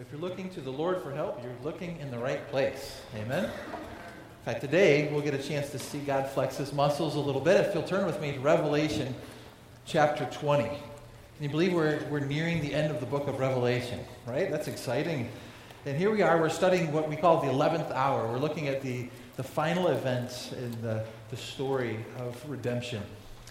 If you're looking to the Lord for help, you're looking in the right place. Amen? In fact, today we'll get a chance to see God flex his muscles a little bit. If you'll turn with me to Revelation chapter 20. Can you believe we're, we're nearing the end of the book of Revelation, right? That's exciting. And here we are, we're studying what we call the 11th hour. We're looking at the, the final events in the, the story of redemption.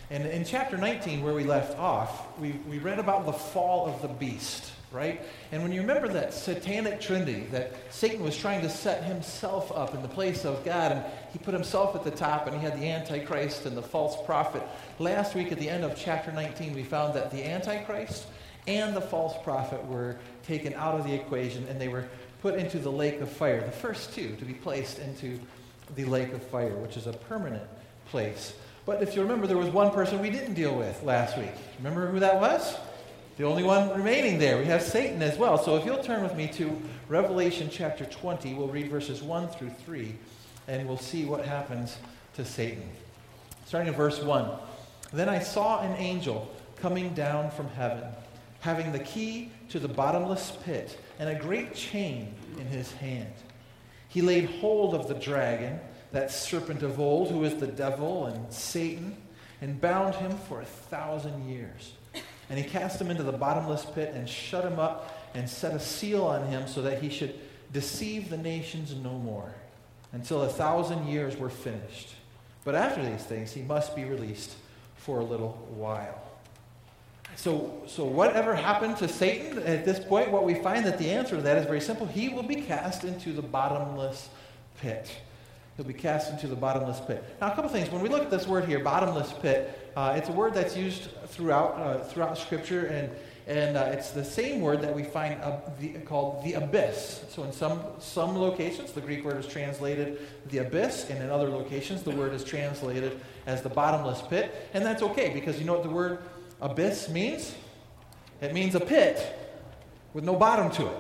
And in chapter 19, where we left off, we, we read about the fall of the beast right? And when you remember that satanic trinity, that Satan was trying to set himself up in the place of God, and he put himself at the top, and he had the Antichrist and the false prophet. Last week, at the end of chapter 19, we found that the Antichrist and the false prophet were taken out of the equation, and they were put into the lake of fire. The first two to be placed into the lake of fire, which is a permanent place. But if you remember, there was one person we didn't deal with last week. Remember who that was? The only one remaining there. We have Satan as well. So if you'll turn with me to Revelation chapter 20, we'll read verses 1 through 3, and we'll see what happens to Satan. Starting in verse 1. Then I saw an angel coming down from heaven, having the key to the bottomless pit and a great chain in his hand. He laid hold of the dragon, that serpent of old, who is the devil and Satan, and bound him for a thousand years and he cast him into the bottomless pit and shut him up and set a seal on him so that he should deceive the nations no more until a thousand years were finished. But after these things, he must be released for a little while. So, so whatever happened to Satan at this point, what we find that the answer to that is very simple. He will be cast into the bottomless pit. He'll be cast into the bottomless pit. Now, a couple things. When we look at this word here, bottomless pit, uh, it's a word that's used throughout, uh, throughout Scripture, and, and uh, it's the same word that we find the, called the abyss. So, in some, some locations, the Greek word is translated the abyss, and in other locations, the word is translated as the bottomless pit. And that's okay, because you know what the word abyss means? It means a pit with no bottom to it,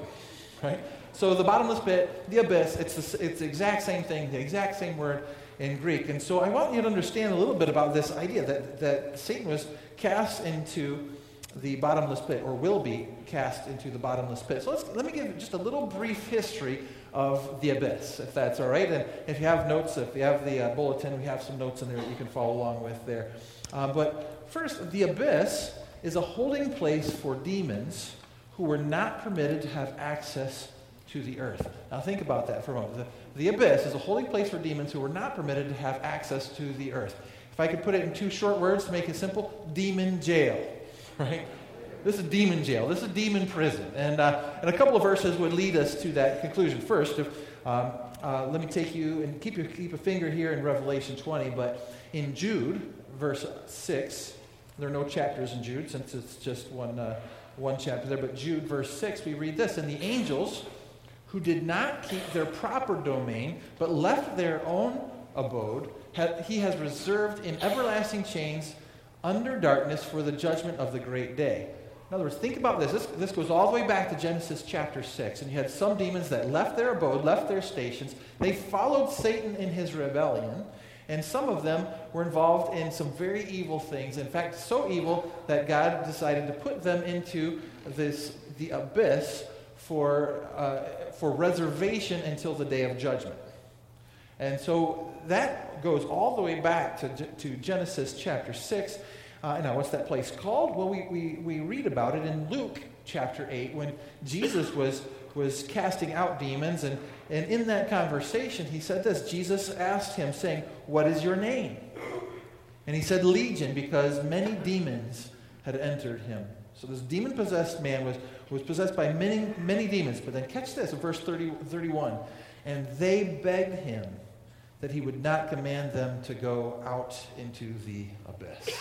right? So the bottomless pit, the abyss, it's the, it's the exact same thing, the exact same word in Greek. And so I want you to understand a little bit about this idea that, that Satan was cast into the bottomless pit, or will be cast into the bottomless pit. So let's, let me give just a little brief history of the abyss, if that's all right. And if you have notes, if you have the uh, bulletin, we have some notes in there that you can follow along with there. Uh, but first, the abyss is a holding place for demons who were not permitted to have access to the earth. Now, think about that for a moment. The, the abyss is a holy place for demons who were not permitted to have access to the earth. If I could put it in two short words to make it simple demon jail, right? This is demon jail. This is demon prison. And, uh, and a couple of verses would lead us to that conclusion. First, if, um, uh, let me take you and keep, your, keep a finger here in Revelation 20, but in Jude, verse 6, there are no chapters in Jude since it's just one, uh, one chapter there, but Jude, verse 6, we read this And the angels who did not keep their proper domain, but left their own abode, he has reserved in everlasting chains under darkness for the judgment of the great day. In other words, think about this. this. This goes all the way back to Genesis chapter 6. And you had some demons that left their abode, left their stations. They followed Satan in his rebellion. And some of them were involved in some very evil things. In fact, so evil that God decided to put them into this, the abyss for, uh, for reservation until the day of judgment. And so that goes all the way back to, to Genesis chapter 6. Uh, now, what's that place called? Well, we, we, we read about it in Luke chapter 8 when Jesus was, was casting out demons. And, and in that conversation, he said this Jesus asked him, saying, What is your name? And he said, Legion, because many demons had entered him. So this demon possessed man was was possessed by many, many demons. But then catch this in verse 30, 31. And they begged him that he would not command them to go out into the abyss.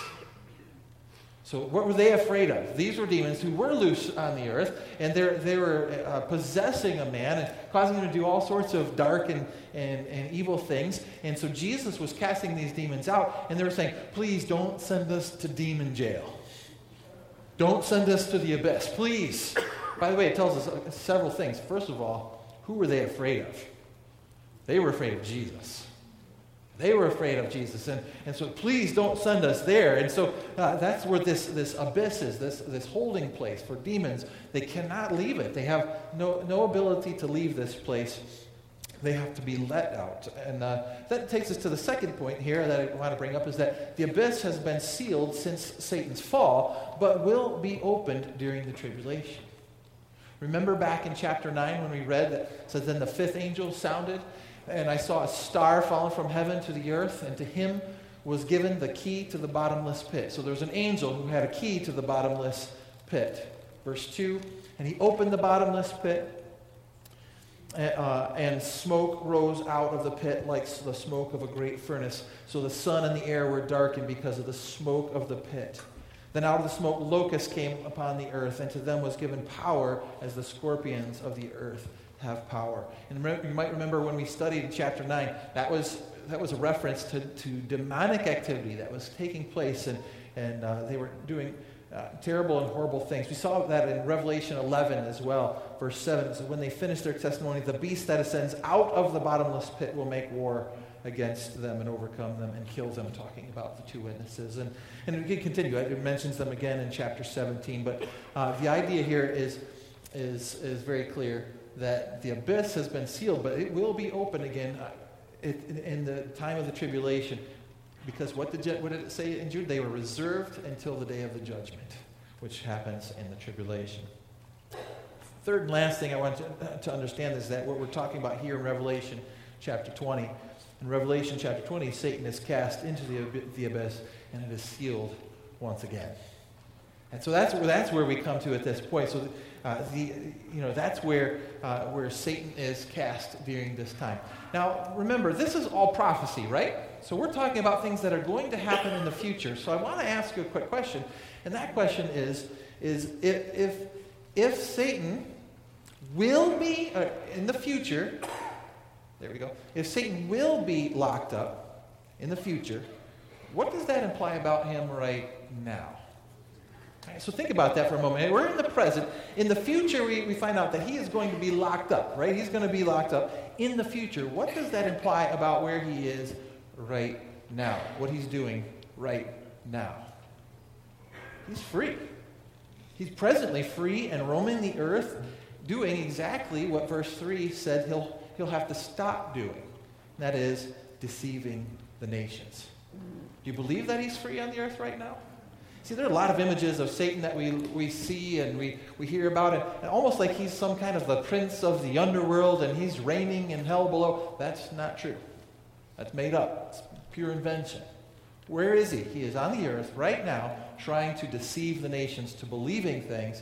So, what were they afraid of? These were demons who were loose on the earth, and they were uh, possessing a man and causing him to do all sorts of dark and, and, and evil things. And so, Jesus was casting these demons out, and they were saying, Please don't send us to demon jail. Don't send us to the abyss, please. By the way, it tells us several things. First of all, who were they afraid of? They were afraid of Jesus. They were afraid of Jesus. And, and so please don't send us there. And so uh, that's where this, this abyss is, this, this holding place for demons. They cannot leave it. They have no, no ability to leave this place. They have to be let out. And uh, that takes us to the second point here that I want to bring up is that the abyss has been sealed since Satan's fall, but will be opened during the tribulation. Remember back in chapter 9 when we read that says, Then the fifth angel sounded, and I saw a star falling from heaven to the earth, and to him was given the key to the bottomless pit. So there was an angel who had a key to the bottomless pit. Verse 2 And he opened the bottomless pit uh, and smoke rose out of the pit like the smoke of a great furnace. So the sun and the air were darkened because of the smoke of the pit. Then out of the smoke locusts came upon the earth, and to them was given power as the scorpions of the earth have power. And you might remember when we studied chapter 9, that was, that was a reference to, to demonic activity that was taking place, and, and uh, they were doing uh, terrible and horrible things. We saw that in Revelation 11 as well, verse 7. So when they finish their testimony, the beast that ascends out of the bottomless pit will make war against them and overcome them and kill them, talking about the two witnesses. And, and we can continue. It mentions them again in chapter 17. But uh, the idea here is, is, is very clear that the abyss has been sealed, but it will be open again uh, in the time of the tribulation. Because what did, what did it say in Jude? They were reserved until the day of the judgment, which happens in the tribulation. Third and last thing I want to, to understand is that what we're talking about here in Revelation chapter 20. In Revelation chapter 20, Satan is cast into the, the abyss and it is sealed once again. And so that's where, that's where we come to at this point. So uh, the, you know, that's where, uh, where Satan is cast during this time. Now, remember, this is all prophecy, right? So we're talking about things that are going to happen in the future. So I want to ask you a quick question, and that question is, is if, if, if Satan will be, uh, in the future, there we go, if Satan will be locked up in the future, what does that imply about him right now? Right, so think about that for a moment. We're in the present. In the future, we, we find out that he is going to be locked up, right? He's going to be locked up in the future. What does that imply about where he is right now, what he's doing right now. He's free. He's presently free and roaming the earth, doing exactly what verse 3 said he'll, he'll have to stop doing. That is, deceiving the nations. Do you believe that he's free on the earth right now? See, there are a lot of images of Satan that we, we see and we, we hear about, it, and almost like he's some kind of the prince of the underworld and he's reigning in hell below. That's not true. That's made up. It's pure invention. Where is he? He is on the earth right now trying to deceive the nations to believing things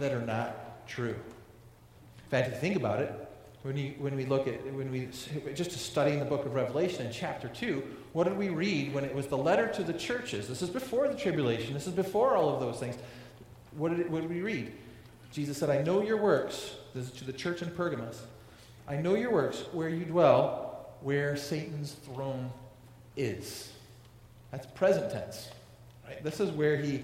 that are not true. In fact, if you think about it, when, you, when we look at, when we, just studying the book of Revelation in chapter 2, what did we read when it was the letter to the churches? This is before the tribulation, this is before all of those things. What did, it, what did we read? Jesus said, I know your works, this is to the church in Pergamos. I know your works, where you dwell, where Satan's throne is. That's present tense. Right? This is where he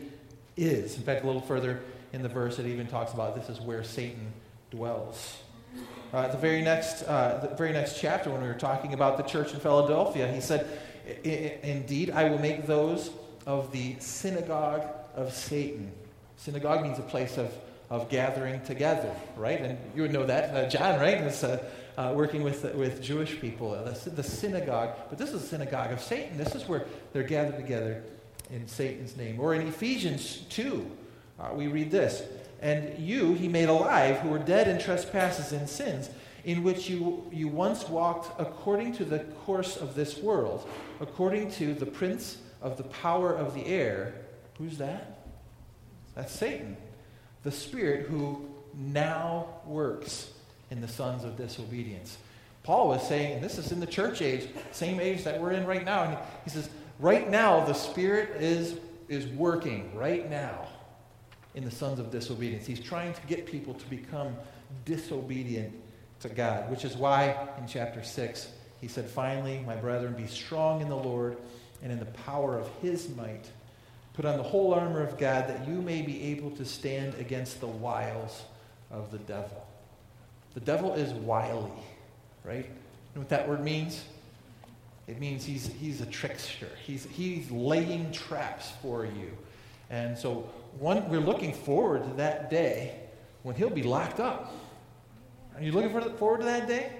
is. In fact, a little further in the verse, it even talks about this is where Satan dwells. Uh, the very next, uh, the very next chapter, when we were talking about the church in Philadelphia, he said, "Indeed, I will make those of the synagogue of Satan." Synagogue means a place of, of gathering together, right? And you would know that, uh, John, right? It's, uh, working with, with Jewish people, the, the synagogue. But this is a synagogue of Satan. This is where they're gathered together in Satan's name. Or in Ephesians 2, uh, we read this And you he made alive who were dead in trespasses and sins, in which you, you once walked according to the course of this world, according to the prince of the power of the air. Who's that? That's Satan, the spirit who now works in the sons of disobedience. Paul was saying, this is in the church age, same age that we're in right now, and he says, right now the Spirit is, is working right now in the sons of disobedience. He's trying to get people to become disobedient to God, which is why in chapter 6 he said, Finally, my brethren, be strong in the Lord and in the power of his might. Put on the whole armor of God that you may be able to stand against the wiles of the devil. The devil is wily, right? You know what that word means? It means he's, he's a trickster. He's, he's laying traps for you. And so one, we're looking forward to that day when he'll be locked up. Are you looking forward to that day?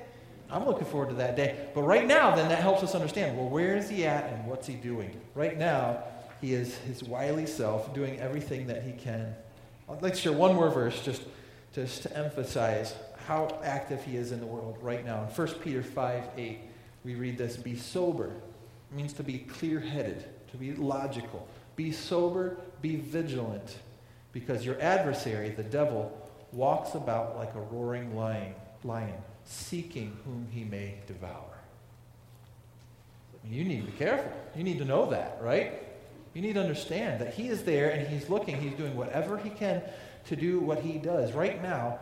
I'm looking forward to that day. But right now, then that helps us understand well, where is he at and what's he doing? Right now, he is his wily self doing everything that he can. I'd like to share one more verse just, just to emphasize how active he is in the world right now. In 1 Peter 5 8, we read this Be sober. It means to be clear headed, to be logical. Be sober, be vigilant, because your adversary, the devil, walks about like a roaring lion, lion seeking whom he may devour. You need to be careful. You need to know that, right? You need to understand that he is there and he's looking, he's doing whatever he can to do what he does. Right now,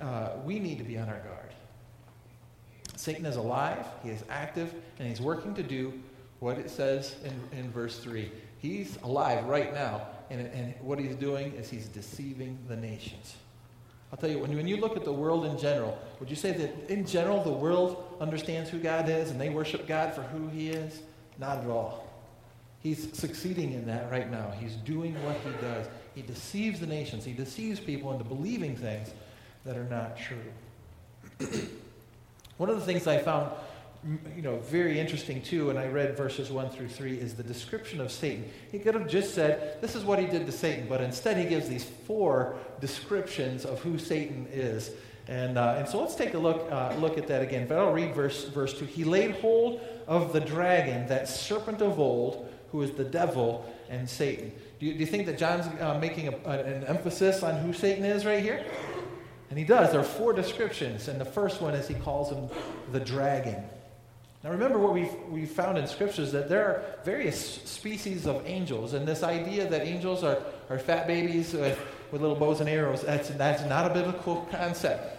uh, we need to be on our guard. Satan is alive, he is active, and he's working to do what it says in, in verse 3. He's alive right now, and, and what he's doing is he's deceiving the nations. I'll tell you, when, when you look at the world in general, would you say that in general the world understands who God is and they worship God for who he is? Not at all. He's succeeding in that right now. He's doing what he does. He deceives the nations, he deceives people into believing things that are not true. One of the things I found you know, very interesting too, and I read verses 1 through 3, is the description of Satan. He could have just said, this is what he did to Satan, but instead he gives these four descriptions of who Satan is. And, uh, and so let's take a look, uh, look at that again. But I'll read verse, verse 2. He laid hold of the dragon, that serpent of old, who is the devil and Satan. Do you, do you think that John's uh, making a, an emphasis on who Satan is right here? And he does. There are four descriptions, and the first one is he calls him the dragon. Now, remember what we've, we found in scriptures that there are various species of angels, and this idea that angels are, are fat babies with, with little bows and arrows, that's, that's not a biblical concept.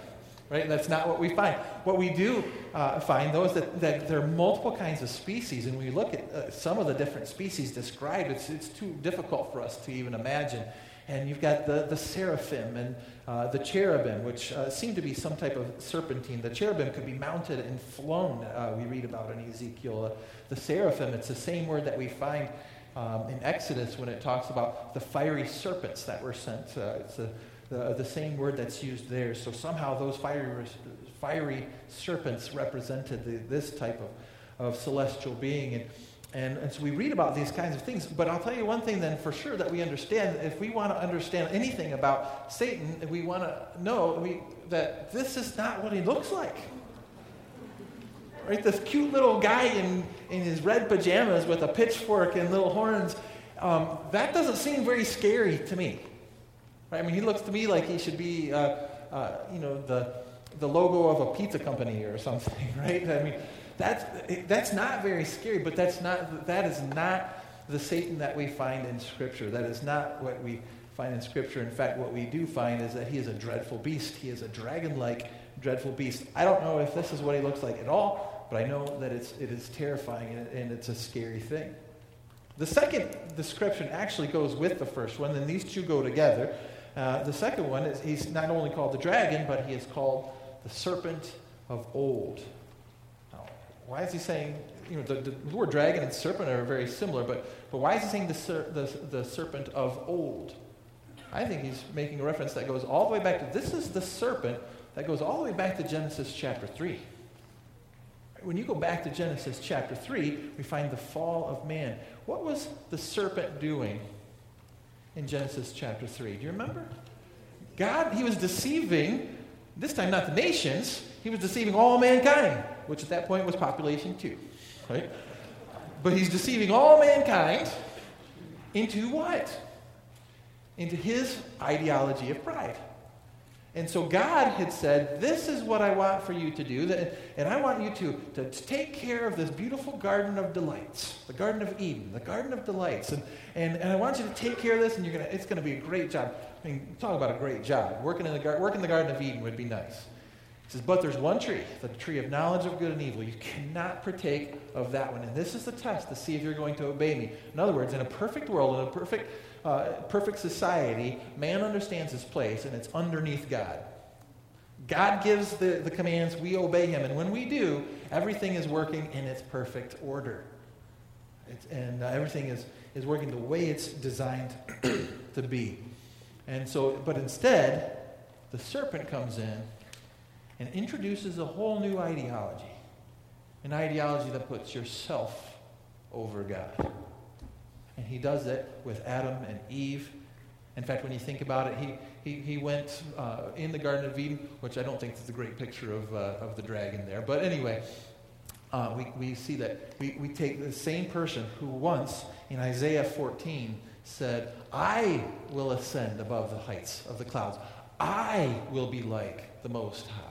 Right? That's not what we find. What we do uh, find, though, is that, that there are multiple kinds of species, and we look at uh, some of the different species described, it's, it's too difficult for us to even imagine. And you've got the, the seraphim and uh, the cherubim, which uh, seem to be some type of serpentine. The cherubim could be mounted and flown, uh, we read about in Ezekiel. the seraphim, it's the same word that we find um, in Exodus when it talks about the fiery serpents that were sent. Uh, it's a, the, the same word that's used there. So somehow those fiery, fiery serpents represented the, this type of, of celestial being. And and, and so we read about these kinds of things. But I'll tell you one thing then for sure that we understand. If we want to understand anything about Satan, we want to know we, that this is not what he looks like. Right? This cute little guy in, in his red pajamas with a pitchfork and little horns, um, that doesn't seem very scary to me. Right? I mean, he looks to me like he should be, uh, uh, you know, the, the logo of a pizza company or something, right? I mean, that's, that's not very scary, but that's not, that is not the Satan that we find in Scripture. That is not what we find in Scripture. In fact, what we do find is that he is a dreadful beast. He is a dragon like dreadful beast. I don't know if this is what he looks like at all, but I know that it's, it is terrifying and, and it's a scary thing. The second description actually goes with the first one, and these two go together. Uh, the second one is he's not only called the dragon, but he is called the serpent of old. Why is he saying, you know, the, the word dragon and serpent are very similar, but, but why is he saying the, ser- the, the serpent of old? I think he's making a reference that goes all the way back to this is the serpent that goes all the way back to Genesis chapter 3. When you go back to Genesis chapter 3, we find the fall of man. What was the serpent doing in Genesis chapter 3? Do you remember? God, he was deceiving, this time not the nations, he was deceiving all mankind which at that point was population two, right? But he's deceiving all mankind into what? Into his ideology of pride. And so God had said, This is what I want for you to do. And I want you to, to take care of this beautiful garden of delights, the Garden of Eden, the Garden of Delights. And, and, and I want you to take care of this, and you're gonna, it's going to be a great job. I mean, talk about a great job. Working in, the, working in the Garden of Eden would be nice says, But there's one tree, the tree of knowledge of good and evil. You cannot partake of that one. And this is the test to see if you're going to obey me. In other words, in a perfect world, in a perfect, uh, perfect society, man understands his place, and it's underneath God. God gives the, the commands, we obey him. And when we do, everything is working in its perfect order. It's, and uh, everything is, is working the way it's designed to be. And so, but instead, the serpent comes in and introduces a whole new ideology an ideology that puts yourself over God. And he does it with Adam and Eve. In fact, when you think about it, he, he, he went uh, in the Garden of Eden, which I don't think is a great picture of, uh, of the dragon there. But anyway, uh, we, we see that we, we take the same person who once in Isaiah 14 said, I will ascend above the heights of the clouds. I will be like the Most High.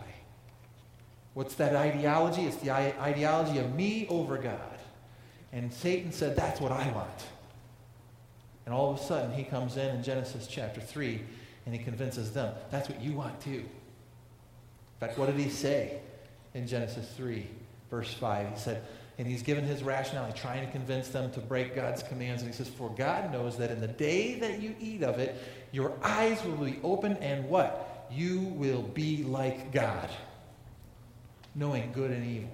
What's that ideology? It's the ideology of me over God. And Satan said, That's what I want. And all of a sudden, he comes in in Genesis chapter 3 and he convinces them, That's what you want too. In fact, what did he say in Genesis 3, verse 5? He said, and he's given his rationale, trying to convince them to break God's commands. And he says, For God knows that in the day that you eat of it, your eyes will be open, and what? You will be like God knowing good and evil.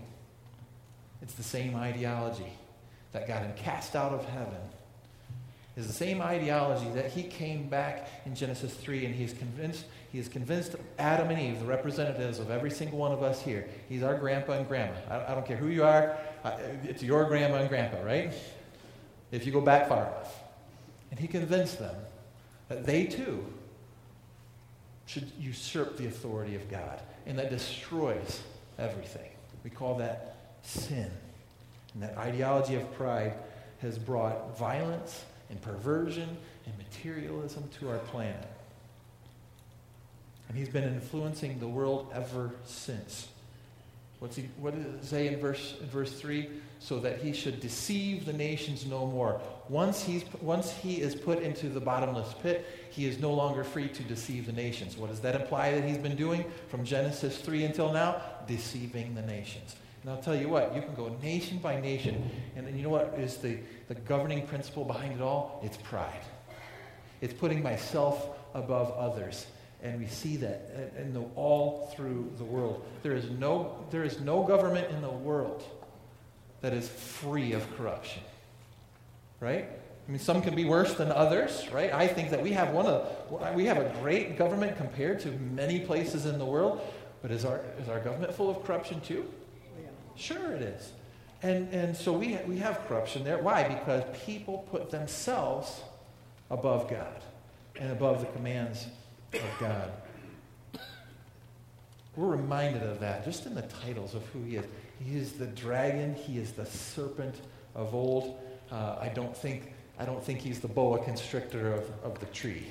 It's the same ideology that got him cast out of heaven. Is the same ideology that he came back in Genesis 3 and he's convinced he has convinced Adam and Eve, the representatives of every single one of us here. He's our grandpa and grandma. I, I don't care who you are, it's your grandma and grandpa, right? If you go back far enough. And he convinced them that they too should usurp the authority of God, and that destroys everything. We call that sin. And that ideology of pride has brought violence and perversion and materialism to our planet. And he's been influencing the world ever since. What's he, what does it say in verse, in verse 3? So that he should deceive the nations no more. Once, he's, once he is put into the bottomless pit, he is no longer free to deceive the nations. What does that imply that he's been doing from Genesis 3 until now? Deceiving the nations. And I'll tell you what, you can go nation by nation, and then you know what is the, the governing principle behind it all? It's pride. It's putting myself above others. And we see that in the, all through the world. There is, no, there is no government in the world that is free of corruption. Right? I mean, some can be worse than others, right? I think that we have one of we have a great government compared to many places in the world, but is our is our government full of corruption too? Oh, yeah. Sure, it is. And and so we we have corruption there. Why? Because people put themselves above God and above the commands of God. We're reminded of that just in the titles of who he is. He is the dragon. He is the serpent of old. Uh, I don't think I don't think he's the boa constrictor of, of the tree.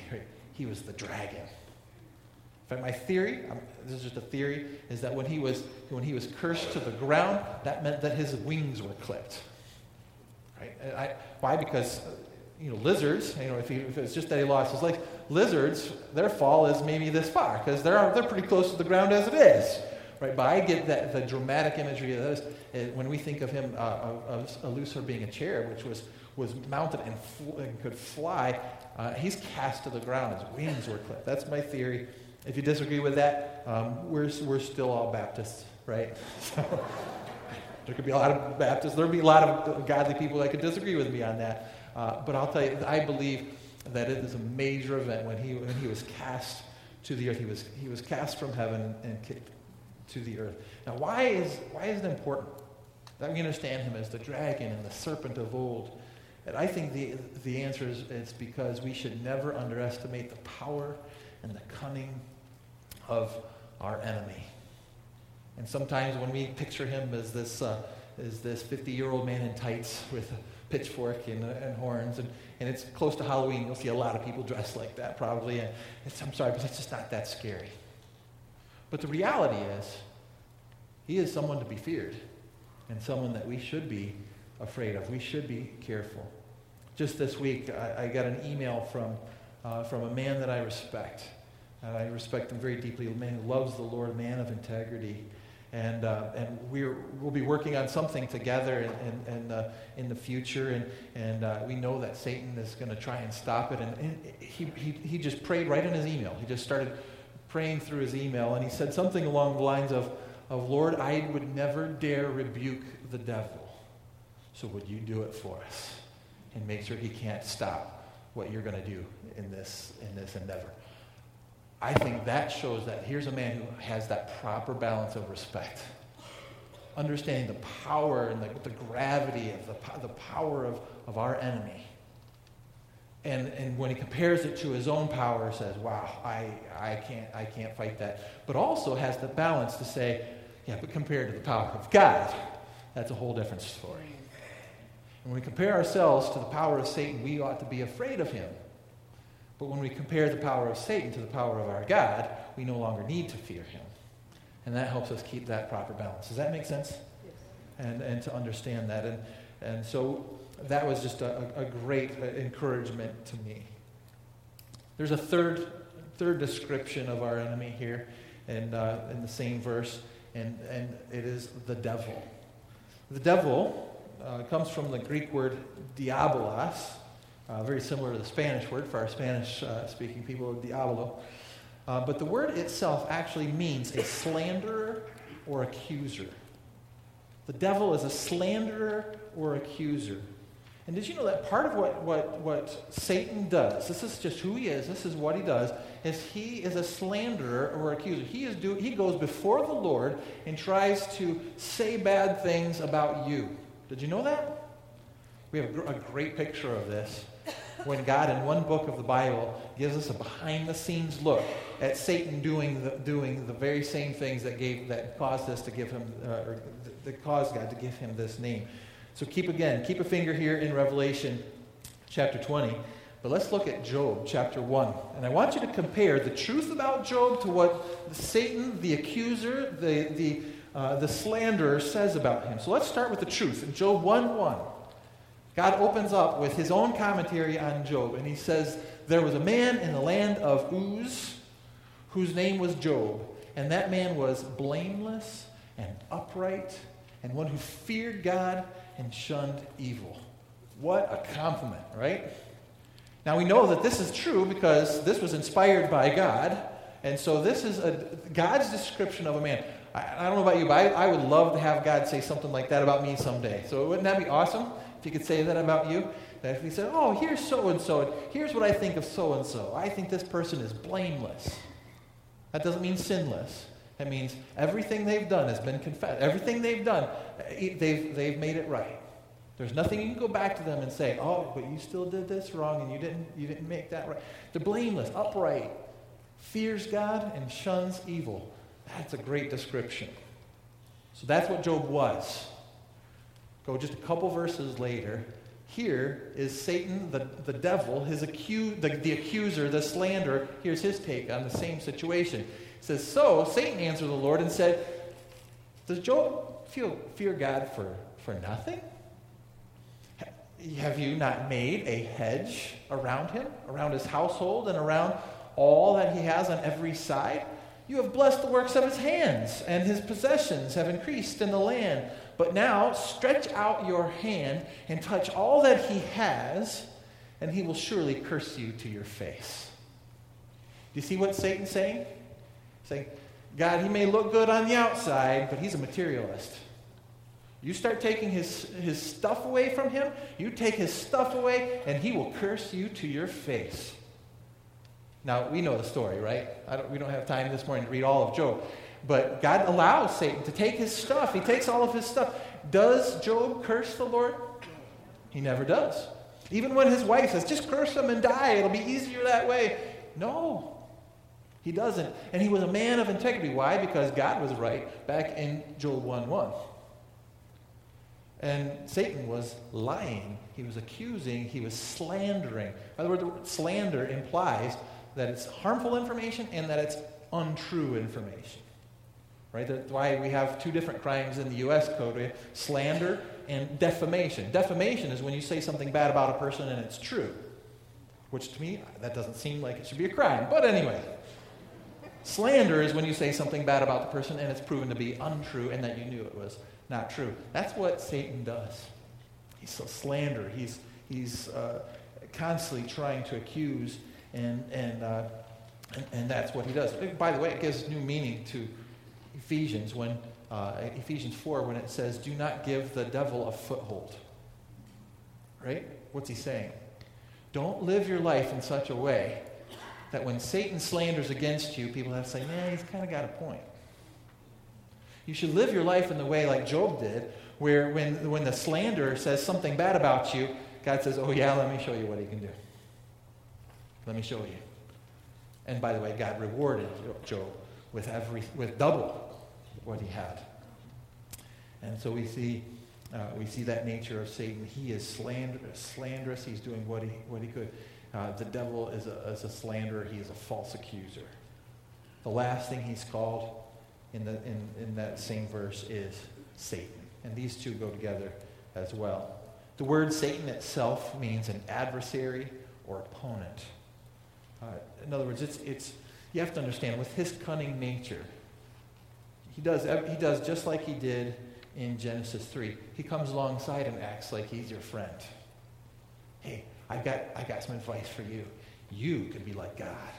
He was the dragon. In fact, my theory, um, this is just a theory, is that when he was when he was cursed to the ground, that meant that his wings were clipped. Right? I, why? Because you know lizards. You know, if, he, if it's just that he lost his legs, lizards, their fall is maybe this far because they're they're pretty close to the ground as it is. Right? But I get that the dramatic imagery of this uh, when we think of him uh, of, of being a cherub, which was was mounted and, fl- and could fly, uh, he's cast to the ground. His wings were clipped. That's my theory. If you disagree with that, um, we're, we're still all Baptists, right? So there could be a lot of Baptists. There would be a lot of godly people that could disagree with me on that. Uh, but I'll tell you, I believe that it is a major event when he, when he was cast to the earth. He was, he was cast from heaven and kicked to the earth. Now, why is, why is it important that we understand him as the dragon and the serpent of old? And I think the, the answer is it's because we should never underestimate the power and the cunning of our enemy. And sometimes when we picture him as this, uh, as this 50 year old man in tights with pitchfork and, uh, and horns, and, and it's close to Halloween, you'll see a lot of people dressed like that probably. And I'm sorry, but it's just not that scary. But the reality is, he is someone to be feared and someone that we should be afraid of. We should be careful. Just this week, I, I got an email from, uh, from a man that I respect. And I respect him very deeply, a man who loves the Lord, a man of integrity. And, uh, and we're, we'll be working on something together in, in, in, uh, in the future. And, and uh, we know that Satan is going to try and stop it. And, and he, he, he just prayed right in his email. He just started praying through his email, and he said something along the lines of, of Lord, I would never dare rebuke the devil. So would you do it for us and make sure he can't stop what you're going to do in this, in this endeavor? I think that shows that here's a man who has that proper balance of respect. Understanding the power and the, the gravity of the, the power of, of our enemy. And, and when he compares it to his own power, says, wow, I, I, can't, I can't fight that. But also has the balance to say, yeah, but compared to the power of God, that's a whole different story. And when we compare ourselves to the power of Satan, we ought to be afraid of him. But when we compare the power of Satan to the power of our God, we no longer need to fear him. And that helps us keep that proper balance. Does that make sense? Yes. And, and to understand that. And, and so that was just a, a great encouragement to me. There's a third, third description of our enemy here in, uh, in the same verse, and, and it is the devil. The devil uh, comes from the Greek word diabolos, uh, very similar to the Spanish word for our Spanish uh, speaking people, diablo. Uh, but the word itself actually means a slanderer or accuser. The devil is a slanderer or accuser. And did you know that part of what, what, what Satan does, this is just who he is, this is what he does, is he is a slanderer or accuser. He, is do, he goes before the Lord and tries to say bad things about you. Did you know that? We have a great picture of this when God, in one book of the Bible, gives us a behind the scenes look at Satan doing the, doing the very same things that, gave, that caused us to give him, uh, or that caused God to give him this name. So keep again, keep a finger here in Revelation chapter 20. But let's look at Job chapter 1. And I want you to compare the truth about Job to what Satan, the accuser, the, the, uh, the slanderer says about him. So let's start with the truth. In Job 1 1, God opens up with his own commentary on Job, and he says, There was a man in the land of Uz whose name was Job, and that man was blameless and upright, and one who feared God and shunned evil. What a compliment, right? Now we know that this is true because this was inspired by God, and so this is a, God's description of a man. I, I don't know about you, but I, I, would love to have God say something like that about me someday. So wouldn't that be awesome if He could say that about you? That if said, "Oh, here's so and so, and here's what I think of so and so. I think this person is blameless." That doesn't mean sinless. It means everything they've done has been confessed. Everything they've done, eh, they've, they've made it right. There's nothing you can go back to them and say, oh, but you still did this wrong and you didn't, you didn't make that right. They're blameless, upright, fears God, and shuns evil. That's a great description. So that's what Job was. Go just a couple verses later. Here is Satan, the, the devil, his acu- the, the accuser, the slanderer. Here's his take on the same situation. He says, So Satan answered the Lord and said, Does Job feel, fear God for, for nothing? Have you not made a hedge around him, around his household, and around all that he has on every side? You have blessed the works of his hands, and his possessions have increased in the land. But now stretch out your hand and touch all that he has, and he will surely curse you to your face. Do you see what Satan's saying? saying, God, he may look good on the outside, but he's a materialist. You start taking his, his stuff away from him, you take his stuff away, and he will curse you to your face. Now, we know the story, right? Don't, we don't have time this morning to read all of Job. But God allows Satan to take his stuff. He takes all of his stuff. Does Job curse the Lord? He never does. Even when his wife says, just curse him and die, it'll be easier that way. No, he doesn't. And he was a man of integrity. Why? Because God was right back in Job 1 1. And Satan was lying. He was accusing. He was slandering. By the word slander implies that it's harmful information and that it's untrue information. Right? That's why we have two different crimes in the U.S. code. Slander and defamation. Defamation is when you say something bad about a person and it's true. Which to me, that doesn't seem like it should be a crime. But anyway. Slander is when you say something bad about the person and it's proven to be untrue and that you knew it was not true. That's what Satan does. He's a slander. He's, he's uh, constantly trying to accuse and, and uh, And, and that's what he does. By the way, it gives new meaning to Ephesians when uh, Ephesians 4 when it says, "Do not give the devil a foothold." Right? What's he saying? Don't live your life in such a way that when Satan slanders against you, people have to say, "Yeah, he's kind of got a point." You should live your life in the way like Job did, where when, when the slanderer says something bad about you, God says, Oh, yeah, let me show you what he can do. Let me show you. And by the way, God rewarded Job with, every, with double what he had. And so we see, uh, we see that nature of Satan. He is slanderous. slanderous. He's doing what he, what he could. Uh, the devil is a, is a slanderer. He is a false accuser. The last thing he's called in, the, in, in that same verse is Satan. And these two go together as well. The word Satan itself means an adversary or opponent. Uh, in other words, it's, it's, you have to understand, with his cunning nature, he does, he does just like he did in Genesis 3. He comes alongside and acts like he's your friend. Hey, I've got, I got some advice for you. You could be like God.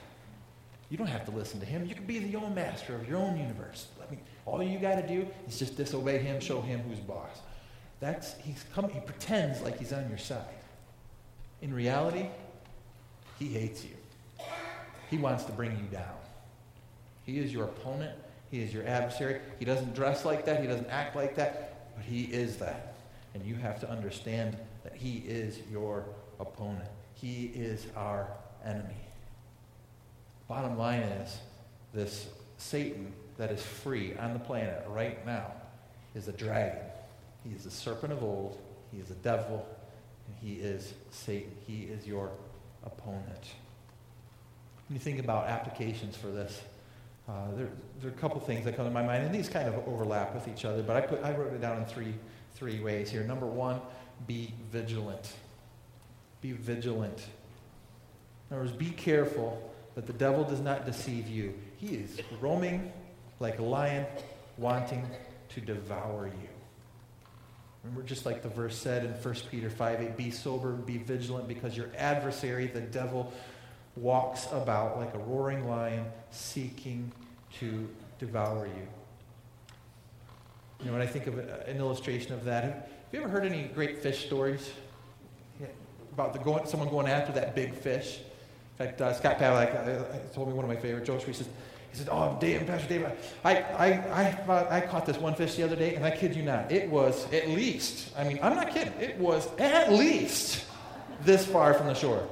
You don't have to listen to him. You can be the own master of your own universe. I all you got to do is just disobey him, show him who's boss. That's he's come, he pretends like he's on your side. In reality, he hates you. He wants to bring you down. He is your opponent. He is your adversary. He doesn't dress like that. He doesn't act like that. But he is that. And you have to understand that he is your opponent. He is our enemy. Bottom line is this Satan that is free on the planet right now is a dragon. He is the serpent of old. He is a devil. And he is Satan. He is your opponent. When you think about applications for this, uh, there, there, are a couple things that come to my mind, and these kind of overlap with each other, but I, put, I wrote it down in three, three ways here. Number one, be vigilant. Be vigilant. In other words, be careful that the devil does not deceive you. He is roaming like a lion, wanting to devour you. Remember, just like the verse said in 1 Peter 5 8, be sober, be vigilant, because your adversary, the devil, walks about like a roaring lion, seeking to devour you. You know, when I think of an illustration of that, have you ever heard any great fish stories? About the going, someone going after that big fish? In fact, uh, Scott Pavlik uh, told me one of my favorite jokes. He says, he said, "Oh, Dave, Pastor Dave, I, I, I, I caught this one fish the other day, and I kid you not, it was at least. I mean, I'm not kidding. It was at least this far from the shore."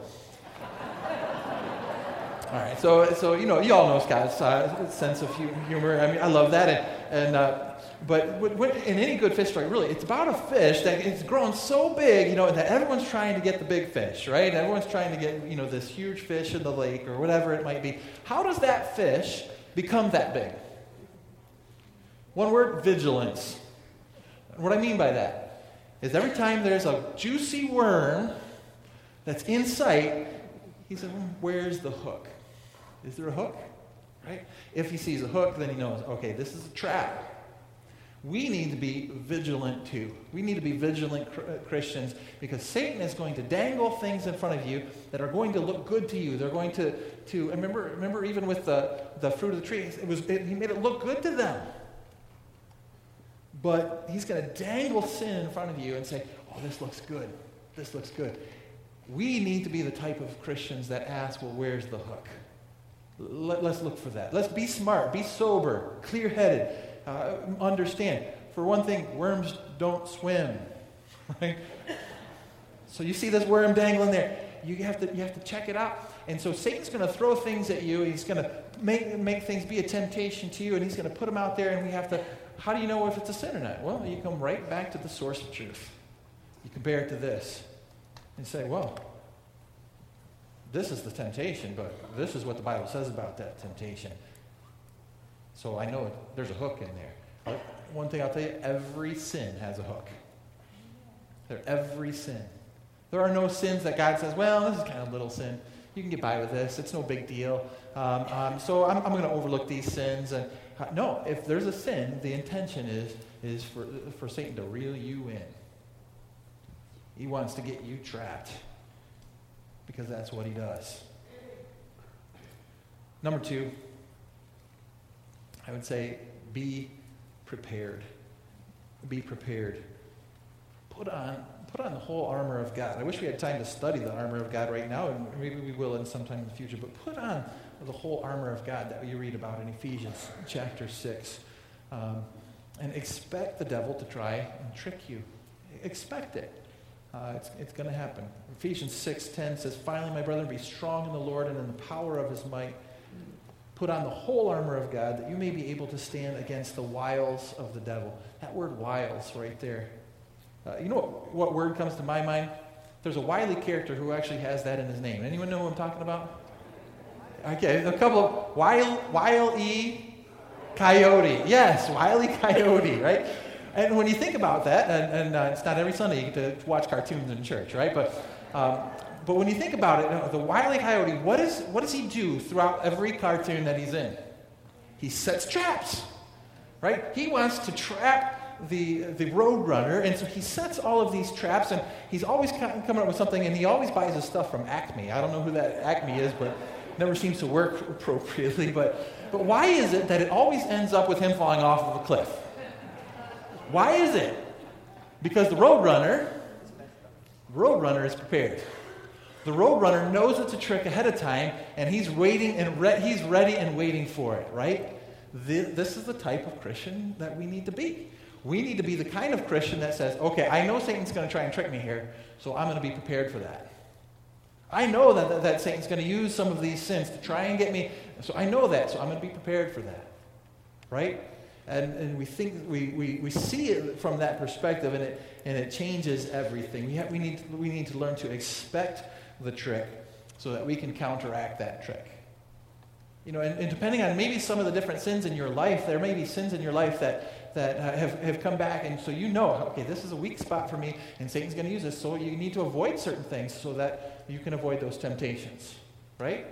All right, so so you know, you all know Scott's uh, sense of humor. I mean, I love that, and and. Uh, but in any good fish story, really, it's about a fish that it's grown so big, you know, that everyone's trying to get the big fish, right? Everyone's trying to get, you know, this huge fish in the lake or whatever it might be. How does that fish become that big? One word vigilance. What I mean by that is every time there's a juicy worm that's in sight, he says, Where's the hook? Is there a hook? Right? If he sees a hook, then he knows, okay, this is a trap we need to be vigilant too. We need to be vigilant uh, Christians because Satan is going to dangle things in front of you that are going to look good to you. They're going to, to remember, remember even with the, the fruit of the tree, it was, it, he made it look good to them. But he's going to dangle sin in front of you and say, oh, this looks good. This looks good. We need to be the type of Christians that ask, well, where's the hook? Let, us look for that. Let's be smart, be sober, clear headed uh, understand. For one thing, worms don't swim, right? So you see this worm dangling there. You have to, you have to check it out. And so Satan's going to throw things at you. He's going to make, make things be a temptation to you, and he's going to put them out there, and we have to, how do you know if it's a sin or not? Well, you come right back to the source of truth. You compare it to this and say, well, this is the temptation, but this is what the Bible says about that temptation. So I know there's a hook in there. One thing I'll tell you every sin has a hook. There, every sin. There are no sins that God says, well, this is kind of a little sin. You can get by with this. It's no big deal. Um, um, so I'm, I'm going to overlook these sins. And uh, no, if there's a sin, the intention is is for for Satan to reel you in. He wants to get you trapped because that's what he does. Number two, I would say be prepared. Be prepared. Put on, put on the whole armor of God. I wish we had time to study the armor of God right now, and maybe we will in sometime in the future, but put on the whole armor of God that you read about in Ephesians chapter 6. Um, and expect the devil to try and trick you. Expect it. Uh, it's it's going to happen. Ephesians 6.10 says, Finally, my brethren, be strong in the Lord and in the power of his might. Put on the whole armor of God that you may be able to stand against the wiles of the devil. That word wiles right there. Uh, you know what, what word comes to my mind? There's a wily character who actually has that in his name. Anyone know who I'm talking about? Okay, a couple of Wile, Wile E. Coyote. Yes, Wile E. Coyote, right? And when you think about that, and, and uh, it's not every Sunday you get to watch cartoons in church, right? But, um, but when you think about it, the Wile E. Coyote, what, is, what does he do throughout every cartoon that he's in? He sets traps, right? He wants to trap the, the road runner, and so he sets all of these traps, and he's always coming up with something, and he always buys his stuff from Acme. I don't know who that Acme is, but never seems to work appropriately. But, but why is it that it always ends up with him falling off of a cliff? Why is it? Because the roadrunner, roadrunner is prepared. The roadrunner knows it's a trick ahead of time, and he's waiting and re- he's ready and waiting for it. Right? This, this is the type of Christian that we need to be. We need to be the kind of Christian that says, "Okay, I know Satan's going to try and trick me here, so I'm going to be prepared for that." I know that, that, that Satan's going to use some of these sins to try and get me. So I know that, so I'm going to be prepared for that. Right? And, and we think we, we, we see it from that perspective and it, and it changes everything. We, have, we, need, we need to learn to expect the trick so that we can counteract that trick. You know, and, and depending on maybe some of the different sins in your life, there may be sins in your life that, that uh, have, have come back, and so you know, okay, this is a weak spot for me, and Satan's going to use this, so you need to avoid certain things so that you can avoid those temptations, right?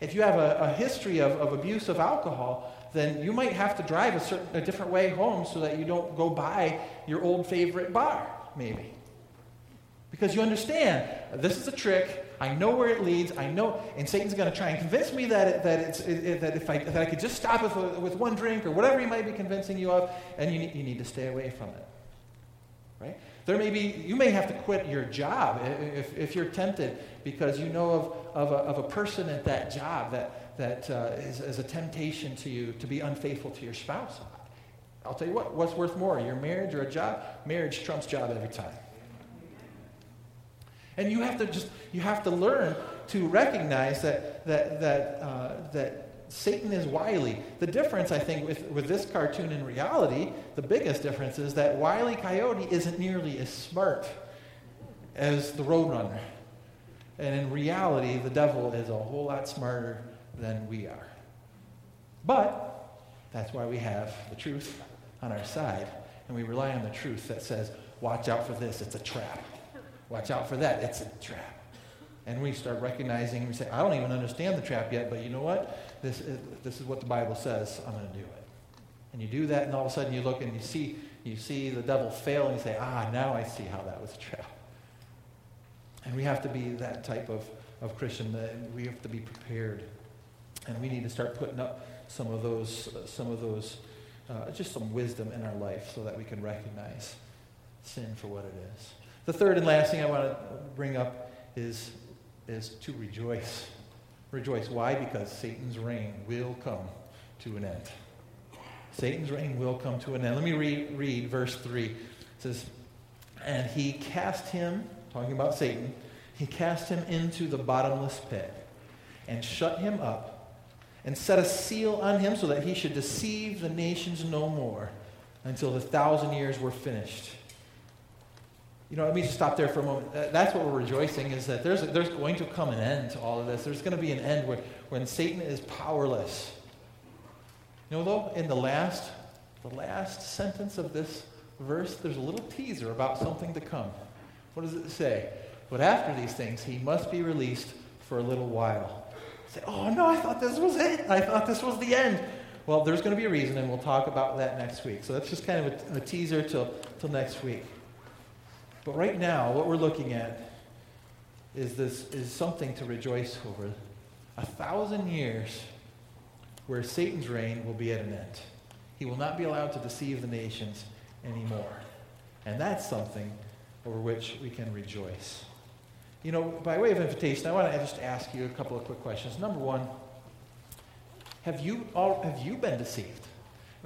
If you have a, a history of, of abuse of alcohol, then you might have to drive a, certain, a different way home so that you don't go by your old favorite bar, maybe. Because you understand, this is a trick. I know where it leads. I know, and Satan's going to try and convince me that it, that it's it, that if I that I could just stop it with, with one drink or whatever he might be convincing you of, and you need, you need to stay away from it. Right? There may be you may have to quit your job if, if you're tempted because you know of, of, a, of a person at that job that that uh, is, is a temptation to you to be unfaithful to your spouse. I'll tell you what, what's worth more, your marriage or a job? Marriage trumps job every time. And you have to just you have to learn to recognize that that that uh, that Satan is wily. The difference, I think, with, with this cartoon in reality, the biggest difference is that Wily Coyote isn't nearly as smart as the Roadrunner. And in reality, the devil is a whole lot smarter than we are. But that's why we have the truth on our side, and we rely on the truth that says, watch out for this, it's a trap. Watch out for that. It's a trap. And we start recognizing, and we say, I don't even understand the trap yet, but you know what? This is, this is what the Bible says. I'm going to do it. And you do that, and all of a sudden you look and you see, you see the devil fail, and you say, ah, now I see how that was a trap. And we have to be that type of, of Christian. That we have to be prepared. And we need to start putting up some of those, uh, some of those, uh, just some wisdom in our life so that we can recognize sin for what it is. The third and last thing I want to bring up is, is to rejoice. Rejoice. Why? Because Satan's reign will come to an end. Satan's reign will come to an end. Let me read, read verse 3. It says, And he cast him, talking about Satan, he cast him into the bottomless pit and shut him up and set a seal on him so that he should deceive the nations no more until the thousand years were finished. You know, let me just stop there for a moment. That's what we're rejoicing is that there's, there's going to come an end to all of this. There's going to be an end where, when Satan is powerless. You know, though, in the last, the last sentence of this verse, there's a little teaser about something to come. What does it say? But after these things, he must be released for a little while. Say, oh no, I thought this was it. I thought this was the end. Well, there's going to be a reason, and we'll talk about that next week. So that's just kind of a, a teaser till, till next week. But right now, what we're looking at is this is something to rejoice over. A thousand years where Satan's reign will be at an end. He will not be allowed to deceive the nations anymore. And that's something over which we can rejoice. You know, by way of invitation, I want to just ask you a couple of quick questions. Number one, have you, all, have you been deceived?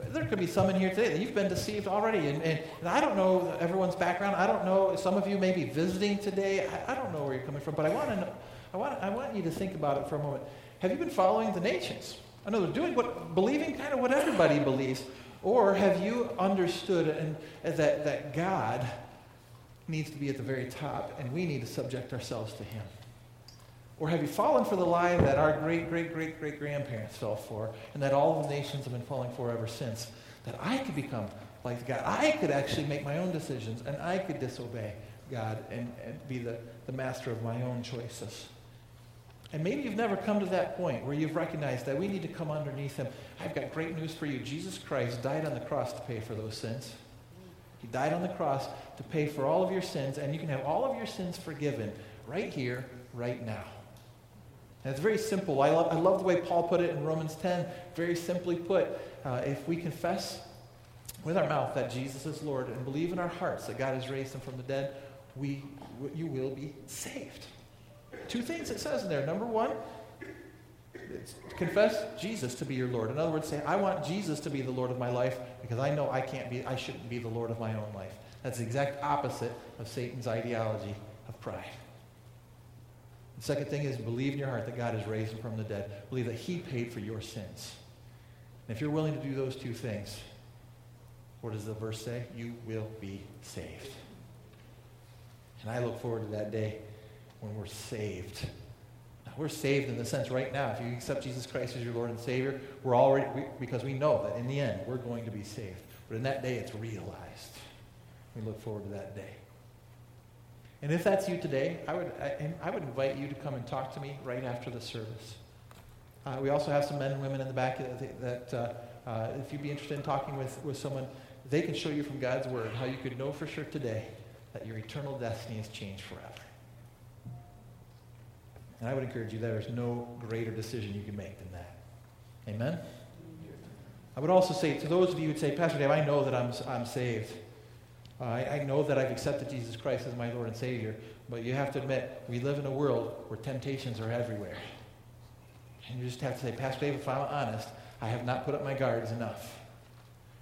There could be some in here today that you've been deceived already. And, and, and, I don't know everyone's background. I don't know. Some of you may be visiting today. I, I don't know where you're coming from. But I want, to know, I, want, I want you to think about it for a moment. Have you been following the nations? I know they're doing what, believing kind of what everybody believes. Or have you understood and, that, that God needs to be at the very top and we need to subject ourselves to Him? Or have you fallen for the lie that our great, great, great, great grandparents fell for and that all the nations have been falling for ever since? That I could become like God. I could actually make my own decisions and I could disobey God and, and be the, the master of my own choices. And maybe you've never come to that point where you've recognized that we need to come underneath Him. I've got great news for you. Jesus Christ died on the cross to pay for those sins. He died on the cross to pay for all of your sins, and you can have all of your sins forgiven right here, right now. And it's very simple. I love, I love the way Paul put it in Romans 10. Very simply put, uh, if we confess with our mouth that Jesus is Lord and believe in our hearts that God has raised him from the dead, we, you will be saved. Two things it says in there. Number one, confess Jesus to be your Lord. In other words, say, I want Jesus to be the Lord of my life because I know I can't be, I shouldn't be the Lord of my own life. That's the exact opposite of Satan's ideology of pride. The second thing is believe in your heart that God has raised from the dead. Believe that he paid for your sins. And if you're willing to do those two things, what does the verse say? You will be saved. And I look forward to that day when we're saved. We're saved in the sense right now, if you accept Jesus Christ as your Lord and Savior, we're already, we, because we know that in the end, we're going to be saved. But in that day, it's realized. We look forward to that day. And if that's you today, I would, I, I would invite you to come and talk to me right after the service. Uh, we also have some men and women in the back that, that uh, uh, if you'd be interested in talking with, with someone, they can show you from God's Word how you could know for sure today that your eternal destiny has changed forever. And I would encourage you that there's no greater decision you can make than that. Amen? I would also say to those of you who would say, Pastor Dave, I know that I'm, I'm saved. I, I know that I've accepted Jesus Christ as my Lord and Savior, but you have to admit, we live in a world where temptations are everywhere. And you just have to say, Pastor Dave, if I'm honest, I have not put up my guards enough.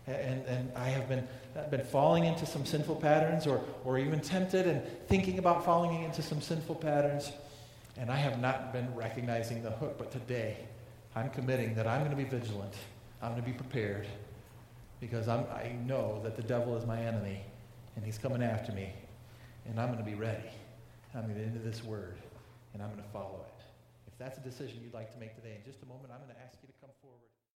And, and I have been, been falling into some sinful patterns or, or even tempted and thinking about falling into some sinful patterns. And I have not been recognizing the hook. But today, I'm committing that I'm going to be vigilant. I'm going to be prepared because I'm, I know that the devil is my enemy and he's coming after me. And I'm going to be ready. I'm going to get into this word, and I'm going to follow it. If that's a decision you'd like to make today, in just a moment, I'm going to ask you to